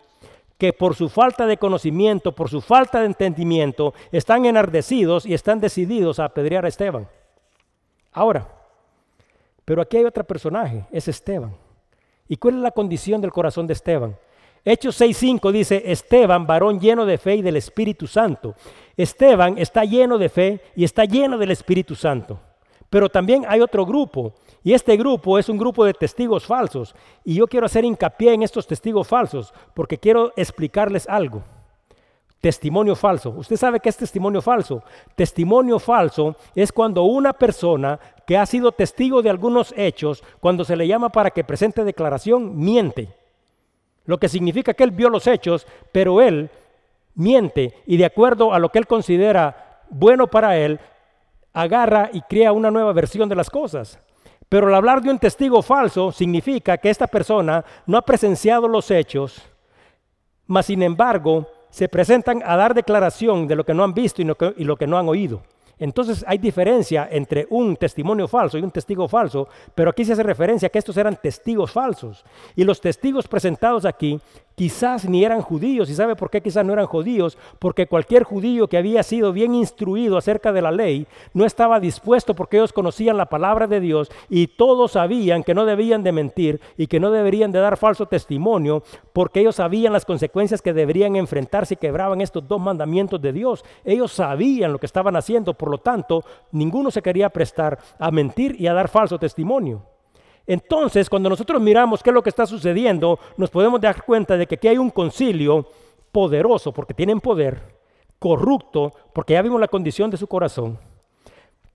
que por su falta de conocimiento, por su falta de entendimiento, están enardecidos y están decididos a apedrear a Esteban. Ahora, pero aquí hay otro personaje, es Esteban. ¿Y cuál es la condición del corazón de Esteban? Hechos 6.5 dice, Esteban, varón lleno de fe y del Espíritu Santo. Esteban está lleno de fe y está lleno del Espíritu Santo. Pero también hay otro grupo, y este grupo es un grupo de testigos falsos. Y yo quiero hacer hincapié en estos testigos falsos, porque quiero explicarles algo. Testimonio falso. ¿Usted sabe qué es testimonio falso? Testimonio falso es cuando una persona que ha sido testigo de algunos hechos, cuando se le llama para que presente declaración, miente lo que significa que él vio los hechos, pero él miente y de acuerdo a lo que él considera bueno para él, agarra y crea una nueva versión de las cosas. Pero al hablar de un testigo falso significa que esta persona no ha presenciado los hechos, mas sin embargo se presentan a dar declaración de lo que no han visto y lo que, y lo que no han oído. Entonces hay diferencia entre un testimonio falso y un testigo falso, pero aquí se hace referencia a que estos eran testigos falsos. Y los testigos presentados aquí quizás ni eran judíos. ¿Y sabe por qué quizás no eran judíos? Porque cualquier judío que había sido bien instruido acerca de la ley no estaba dispuesto porque ellos conocían la palabra de Dios y todos sabían que no debían de mentir y que no deberían de dar falso testimonio porque ellos sabían las consecuencias que deberían enfrentar si quebraban estos dos mandamientos de Dios. Ellos sabían lo que estaban haciendo, por lo tanto, ninguno se quería prestar a mentir y a dar falso testimonio. Entonces, cuando nosotros miramos qué es lo que está sucediendo, nos podemos dar cuenta de que aquí hay un concilio poderoso, porque tienen poder, corrupto, porque ya vimos la condición de su corazón,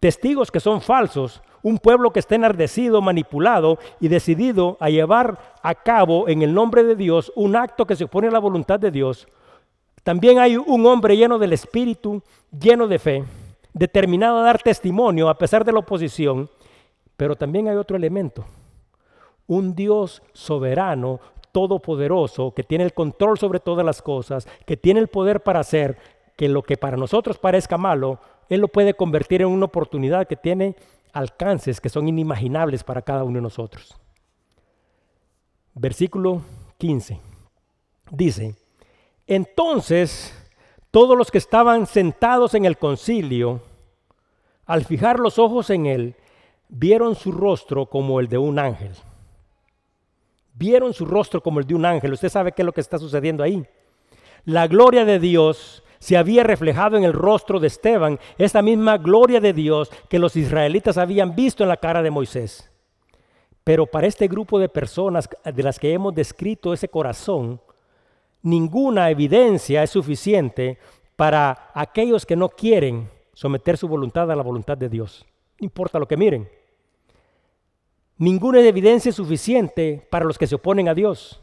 testigos que son falsos, un pueblo que está enardecido, manipulado y decidido a llevar a cabo en el nombre de Dios un acto que se opone a la voluntad de Dios. También hay un hombre lleno del Espíritu, lleno de fe, determinado a dar testimonio a pesar de la oposición, pero también hay otro elemento un Dios soberano, todopoderoso, que tiene el control sobre todas las cosas, que tiene el poder para hacer que lo que para nosotros parezca malo, Él lo puede convertir en una oportunidad que tiene alcances que son inimaginables para cada uno de nosotros. Versículo 15. Dice, entonces todos los que estaban sentados en el concilio, al fijar los ojos en Él, vieron su rostro como el de un ángel vieron su rostro como el de un ángel. Usted sabe qué es lo que está sucediendo ahí. La gloria de Dios se había reflejado en el rostro de Esteban, esta misma gloria de Dios que los israelitas habían visto en la cara de Moisés. Pero para este grupo de personas de las que hemos descrito ese corazón, ninguna evidencia es suficiente para aquellos que no quieren someter su voluntad a la voluntad de Dios. No importa lo que miren. Ninguna evidencia es suficiente para los que se oponen a Dios.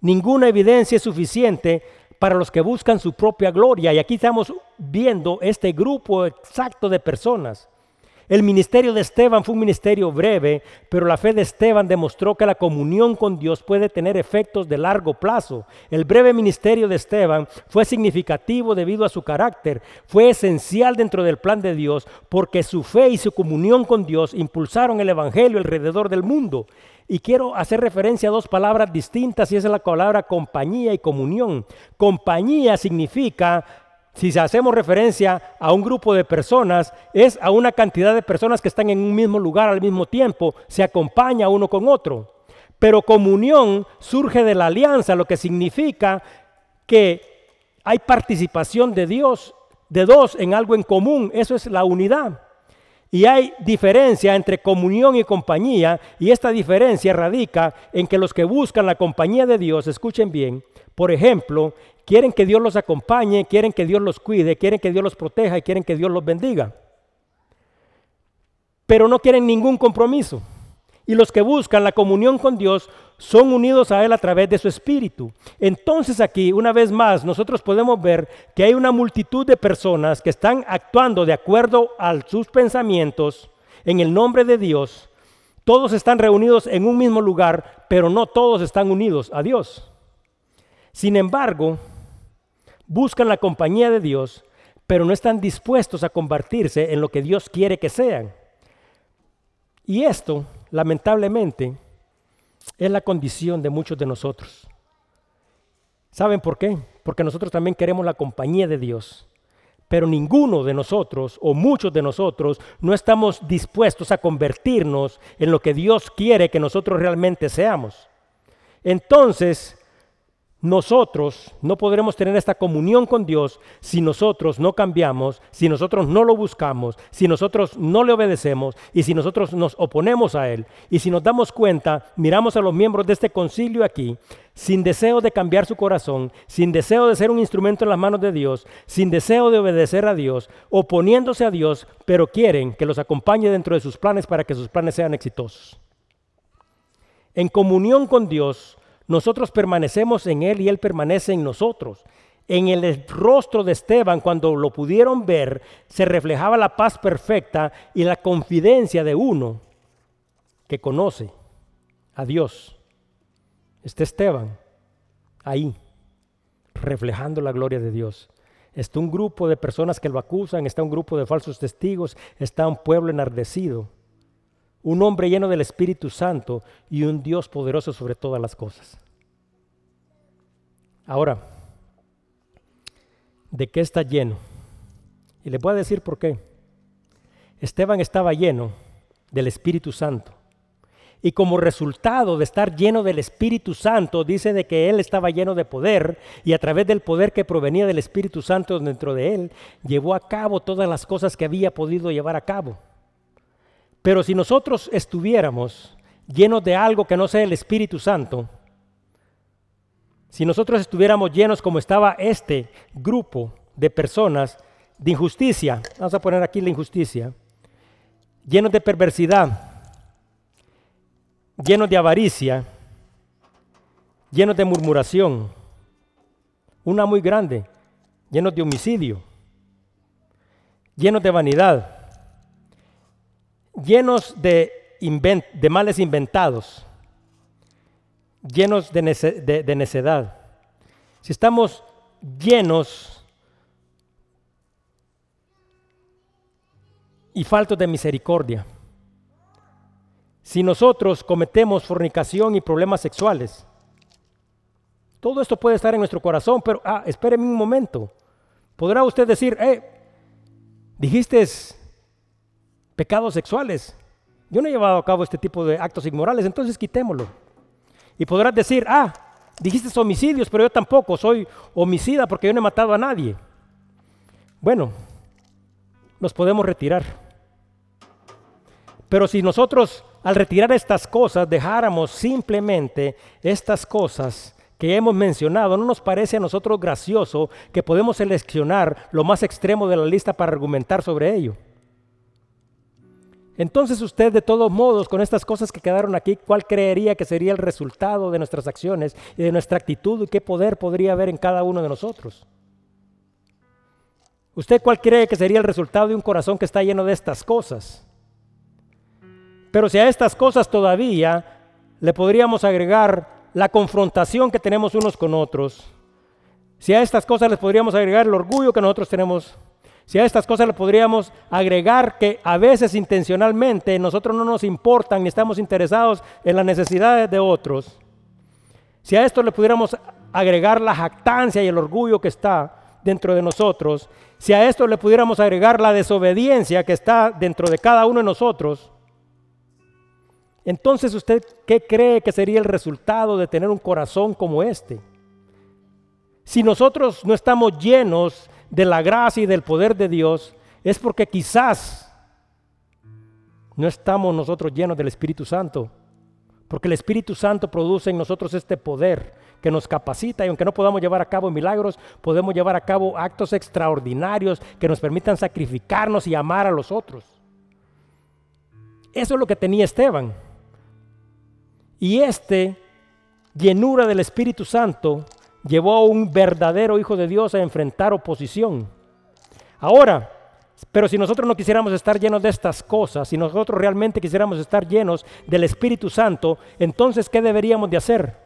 Ninguna evidencia es suficiente para los que buscan su propia gloria. Y aquí estamos viendo este grupo exacto de personas el ministerio de Esteban fue un ministerio breve, pero la fe de Esteban demostró que la comunión con Dios puede tener efectos de largo plazo. El breve ministerio de Esteban fue significativo debido a su carácter, fue esencial dentro del plan de Dios porque su fe y su comunión con Dios impulsaron el Evangelio alrededor del mundo. Y quiero hacer referencia a dos palabras distintas y es la palabra compañía y comunión. Compañía significa si hacemos referencia a un grupo de personas, es a una cantidad de personas que están en un mismo lugar al mismo tiempo, se acompaña uno con otro. Pero comunión surge de la alianza, lo que significa que hay participación de Dios, de dos en algo en común, eso es la unidad. Y hay diferencia entre comunión y compañía, y esta diferencia radica en que los que buscan la compañía de Dios, escuchen bien, por ejemplo, quieren que Dios los acompañe, quieren que Dios los cuide, quieren que Dios los proteja y quieren que Dios los bendiga. Pero no quieren ningún compromiso. Y los que buscan la comunión con Dios son unidos a Él a través de su Espíritu. Entonces aquí, una vez más, nosotros podemos ver que hay una multitud de personas que están actuando de acuerdo a sus pensamientos en el nombre de Dios. Todos están reunidos en un mismo lugar, pero no todos están unidos a Dios. Sin embargo, buscan la compañía de Dios, pero no están dispuestos a convertirse en lo que Dios quiere que sean. Y esto, lamentablemente, es la condición de muchos de nosotros. ¿Saben por qué? Porque nosotros también queremos la compañía de Dios. Pero ninguno de nosotros, o muchos de nosotros, no estamos dispuestos a convertirnos en lo que Dios quiere que nosotros realmente seamos. Entonces, nosotros no podremos tener esta comunión con Dios si nosotros no cambiamos, si nosotros no lo buscamos, si nosotros no le obedecemos y si nosotros nos oponemos a Él. Y si nos damos cuenta, miramos a los miembros de este concilio aquí, sin deseo de cambiar su corazón, sin deseo de ser un instrumento en las manos de Dios, sin deseo de obedecer a Dios, oponiéndose a Dios, pero quieren que los acompañe dentro de sus planes para que sus planes sean exitosos. En comunión con Dios, nosotros permanecemos en Él y Él permanece en nosotros. En el rostro de Esteban, cuando lo pudieron ver, se reflejaba la paz perfecta y la confidencia de uno que conoce a Dios. Está Esteban ahí, reflejando la gloria de Dios. Está un grupo de personas que lo acusan, está un grupo de falsos testigos, está un pueblo enardecido un hombre lleno del Espíritu Santo y un Dios poderoso sobre todas las cosas. Ahora, ¿de qué está lleno? Y le voy a decir por qué. Esteban estaba lleno del Espíritu Santo. Y como resultado de estar lleno del Espíritu Santo, dice de que él estaba lleno de poder y a través del poder que provenía del Espíritu Santo dentro de él, llevó a cabo todas las cosas que había podido llevar a cabo. Pero si nosotros estuviéramos llenos de algo que no sea el Espíritu Santo, si nosotros estuviéramos llenos como estaba este grupo de personas de injusticia, vamos a poner aquí la injusticia, llenos de perversidad, llenos de avaricia, llenos de murmuración, una muy grande, llenos de homicidio, llenos de vanidad, llenos de, males inventados, llenos de, de necedad, si estamos llenos y faltos de misericordia, si nosotros cometemos fornicación y problemas sexuales, todo esto puede estar en nuestro corazón, pero ah, espéreme un momento. Podrá usted decir, eh, dijiste pecados sexuales. Yo no he llevado a cabo este tipo de actos inmorales, entonces quitémoslo. Y podrás decir, ah, dijiste homicidios, pero yo tampoco soy homicida porque yo no he matado a nadie. Bueno, nos podemos retirar. Pero si nosotros al retirar estas cosas dejáramos simplemente estas cosas que hemos mencionado, ¿no nos parece a nosotros gracioso que podemos seleccionar lo más extremo de la lista para argumentar sobre ello? Entonces usted de todos modos, con estas cosas que quedaron aquí, ¿cuál creería que sería el resultado de nuestras acciones y de nuestra actitud y qué poder podría haber en cada uno de nosotros? ¿Usted cuál cree que sería el resultado de un corazón que está lleno de estas cosas? Pero si a estas cosas todavía le podríamos agregar la confrontación que tenemos unos con otros, si a estas cosas les podríamos agregar el orgullo que nosotros tenemos si a estas cosas le podríamos agregar que a veces intencionalmente nosotros no nos importan ni estamos interesados en las necesidades de otros. Si a esto le pudiéramos agregar la jactancia y el orgullo que está dentro de nosotros, si a esto le pudiéramos agregar la desobediencia que está dentro de cada uno de nosotros, entonces usted, ¿qué cree que sería el resultado de tener un corazón como este? Si nosotros no estamos llenos de la gracia y del poder de Dios, es porque quizás no estamos nosotros llenos del Espíritu Santo. Porque el Espíritu Santo produce en nosotros este poder que nos capacita y aunque no podamos llevar a cabo milagros, podemos llevar a cabo actos extraordinarios que nos permitan sacrificarnos y amar a los otros. Eso es lo que tenía Esteban. Y este, llenura del Espíritu Santo, llevó a un verdadero Hijo de Dios a enfrentar oposición. Ahora, pero si nosotros no quisiéramos estar llenos de estas cosas, si nosotros realmente quisiéramos estar llenos del Espíritu Santo, entonces ¿qué deberíamos de hacer?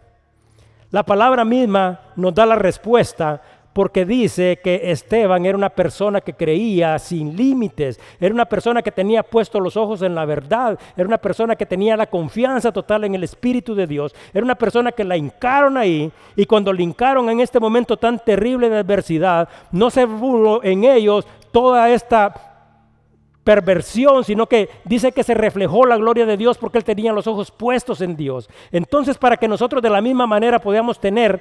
La palabra misma nos da la respuesta porque dice que Esteban era una persona que creía sin límites, era una persona que tenía puestos los ojos en la verdad, era una persona que tenía la confianza total en el Espíritu de Dios, era una persona que la hincaron ahí y cuando la hincaron en este momento tan terrible de adversidad, no se burló en ellos toda esta perversión, sino que dice que se reflejó la gloria de Dios porque él tenía los ojos puestos en Dios. Entonces, para que nosotros de la misma manera podamos tener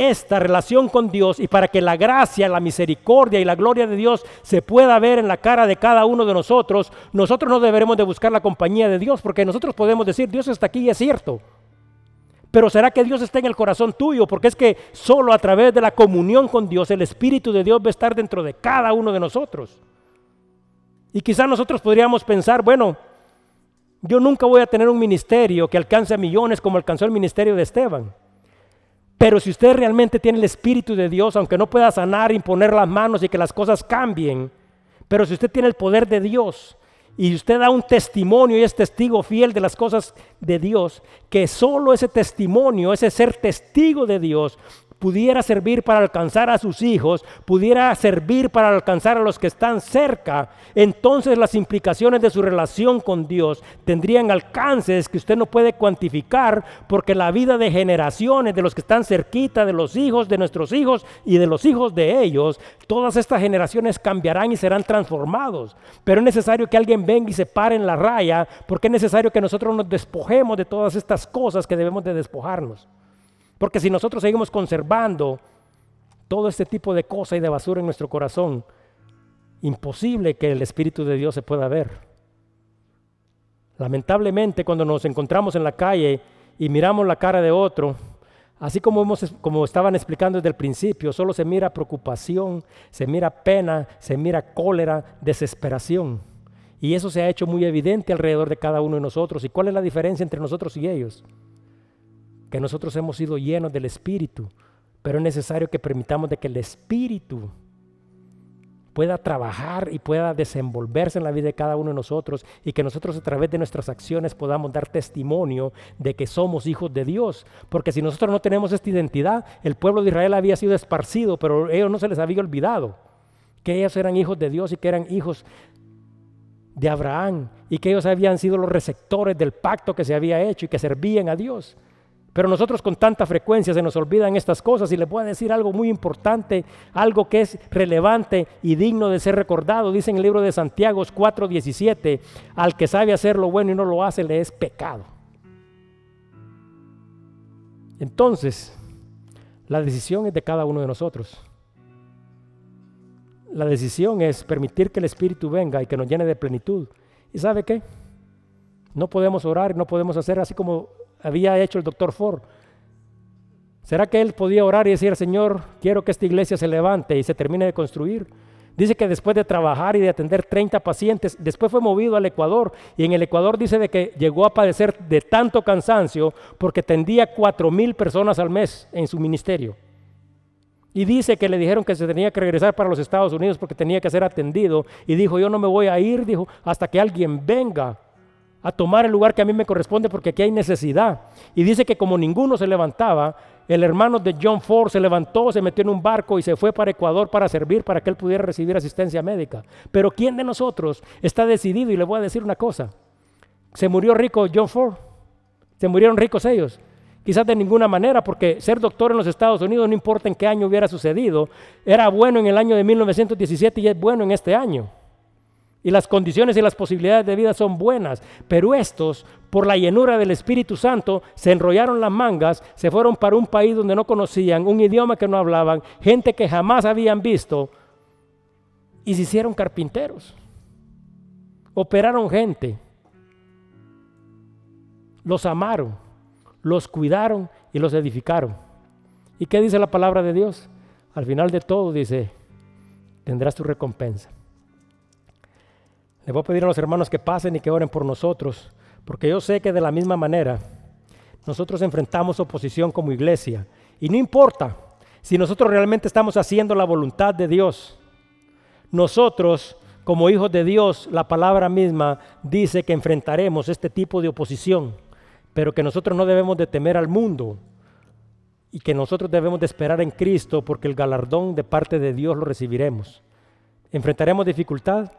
esta relación con Dios y para que la gracia, la misericordia y la gloria de Dios se pueda ver en la cara de cada uno de nosotros, nosotros no deberemos de buscar la compañía de Dios, porque nosotros podemos decir, Dios está aquí y es cierto. Pero ¿será que Dios está en el corazón tuyo? Porque es que solo a través de la comunión con Dios, el Espíritu de Dios va a estar dentro de cada uno de nosotros. Y quizás nosotros podríamos pensar, bueno, yo nunca voy a tener un ministerio que alcance a millones como alcanzó el ministerio de Esteban. Pero si usted realmente tiene el Espíritu de Dios, aunque no pueda sanar, imponer las manos y que las cosas cambien, pero si usted tiene el poder de Dios y usted da un testimonio y es testigo fiel de las cosas de Dios, que solo ese testimonio, ese ser testigo de Dios, pudiera servir para alcanzar a sus hijos, pudiera servir para alcanzar a los que están cerca, entonces las implicaciones de su relación con Dios tendrían alcances que usted no puede cuantificar porque la vida de generaciones de los que están cerquita, de los hijos, de nuestros hijos y de los hijos de ellos, todas estas generaciones cambiarán y serán transformados. Pero es necesario que alguien venga y se pare en la raya porque es necesario que nosotros nos despojemos de todas estas cosas que debemos de despojarnos. Porque si nosotros seguimos conservando todo este tipo de cosas y de basura en nuestro corazón, imposible que el Espíritu de Dios se pueda ver. Lamentablemente cuando nos encontramos en la calle y miramos la cara de otro, así como, hemos, como estaban explicando desde el principio, solo se mira preocupación, se mira pena, se mira cólera, desesperación. Y eso se ha hecho muy evidente alrededor de cada uno de nosotros. ¿Y cuál es la diferencia entre nosotros y ellos? Que nosotros hemos sido llenos del Espíritu, pero es necesario que permitamos de que el Espíritu pueda trabajar y pueda desenvolverse en la vida de cada uno de nosotros y que nosotros a través de nuestras acciones podamos dar testimonio de que somos hijos de Dios. Porque si nosotros no tenemos esta identidad, el pueblo de Israel había sido esparcido, pero ellos no se les había olvidado que ellos eran hijos de Dios y que eran hijos de Abraham y que ellos habían sido los receptores del pacto que se había hecho y que servían a Dios. Pero nosotros con tanta frecuencia se nos olvidan estas cosas y le voy a decir algo muy importante, algo que es relevante y digno de ser recordado. Dice en el libro de Santiago 4:17, al que sabe hacer lo bueno y no lo hace, le es pecado. Entonces, la decisión es de cada uno de nosotros. La decisión es permitir que el Espíritu venga y que nos llene de plenitud. ¿Y sabe qué? No podemos orar, no podemos hacer así como había hecho el doctor Ford. ¿Será que él podía orar y decir, Señor, quiero que esta iglesia se levante y se termine de construir? Dice que después de trabajar y de atender 30 pacientes, después fue movido al Ecuador y en el Ecuador dice de que llegó a padecer de tanto cansancio porque tendía cuatro mil personas al mes en su ministerio. Y dice que le dijeron que se tenía que regresar para los Estados Unidos porque tenía que ser atendido y dijo, yo no me voy a ir, dijo, hasta que alguien venga a tomar el lugar que a mí me corresponde porque aquí hay necesidad. Y dice que como ninguno se levantaba, el hermano de John Ford se levantó, se metió en un barco y se fue para Ecuador para servir, para que él pudiera recibir asistencia médica. Pero ¿quién de nosotros está decidido? Y le voy a decir una cosa. Se murió rico John Ford. Se murieron ricos ellos. Quizás de ninguna manera, porque ser doctor en los Estados Unidos no importa en qué año hubiera sucedido, era bueno en el año de 1917 y es bueno en este año. Y las condiciones y las posibilidades de vida son buenas, pero estos, por la llenura del Espíritu Santo, se enrollaron las mangas, se fueron para un país donde no conocían, un idioma que no hablaban, gente que jamás habían visto, y se hicieron carpinteros. Operaron gente, los amaron, los cuidaron y los edificaron. ¿Y qué dice la palabra de Dios? Al final de todo dice, tendrás tu recompensa. Le voy a pedir a los hermanos que pasen y que oren por nosotros, porque yo sé que de la misma manera nosotros enfrentamos oposición como iglesia. Y no importa si nosotros realmente estamos haciendo la voluntad de Dios. Nosotros, como hijos de Dios, la palabra misma dice que enfrentaremos este tipo de oposición, pero que nosotros no debemos de temer al mundo y que nosotros debemos de esperar en Cristo porque el galardón de parte de Dios lo recibiremos. ¿Enfrentaremos dificultad?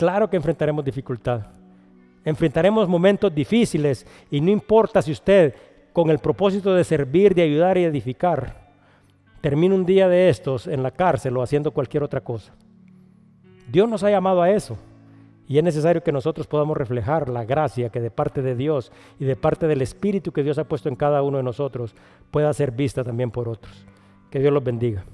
Claro que enfrentaremos dificultad. Enfrentaremos momentos difíciles y no importa si usted, con el propósito de servir, de ayudar y edificar, termina un día de estos en la cárcel o haciendo cualquier otra cosa. Dios nos ha llamado a eso y es necesario que nosotros podamos reflejar la gracia que de parte de Dios y de parte del Espíritu que Dios ha puesto en cada uno de nosotros pueda ser vista también por otros. Que Dios los bendiga.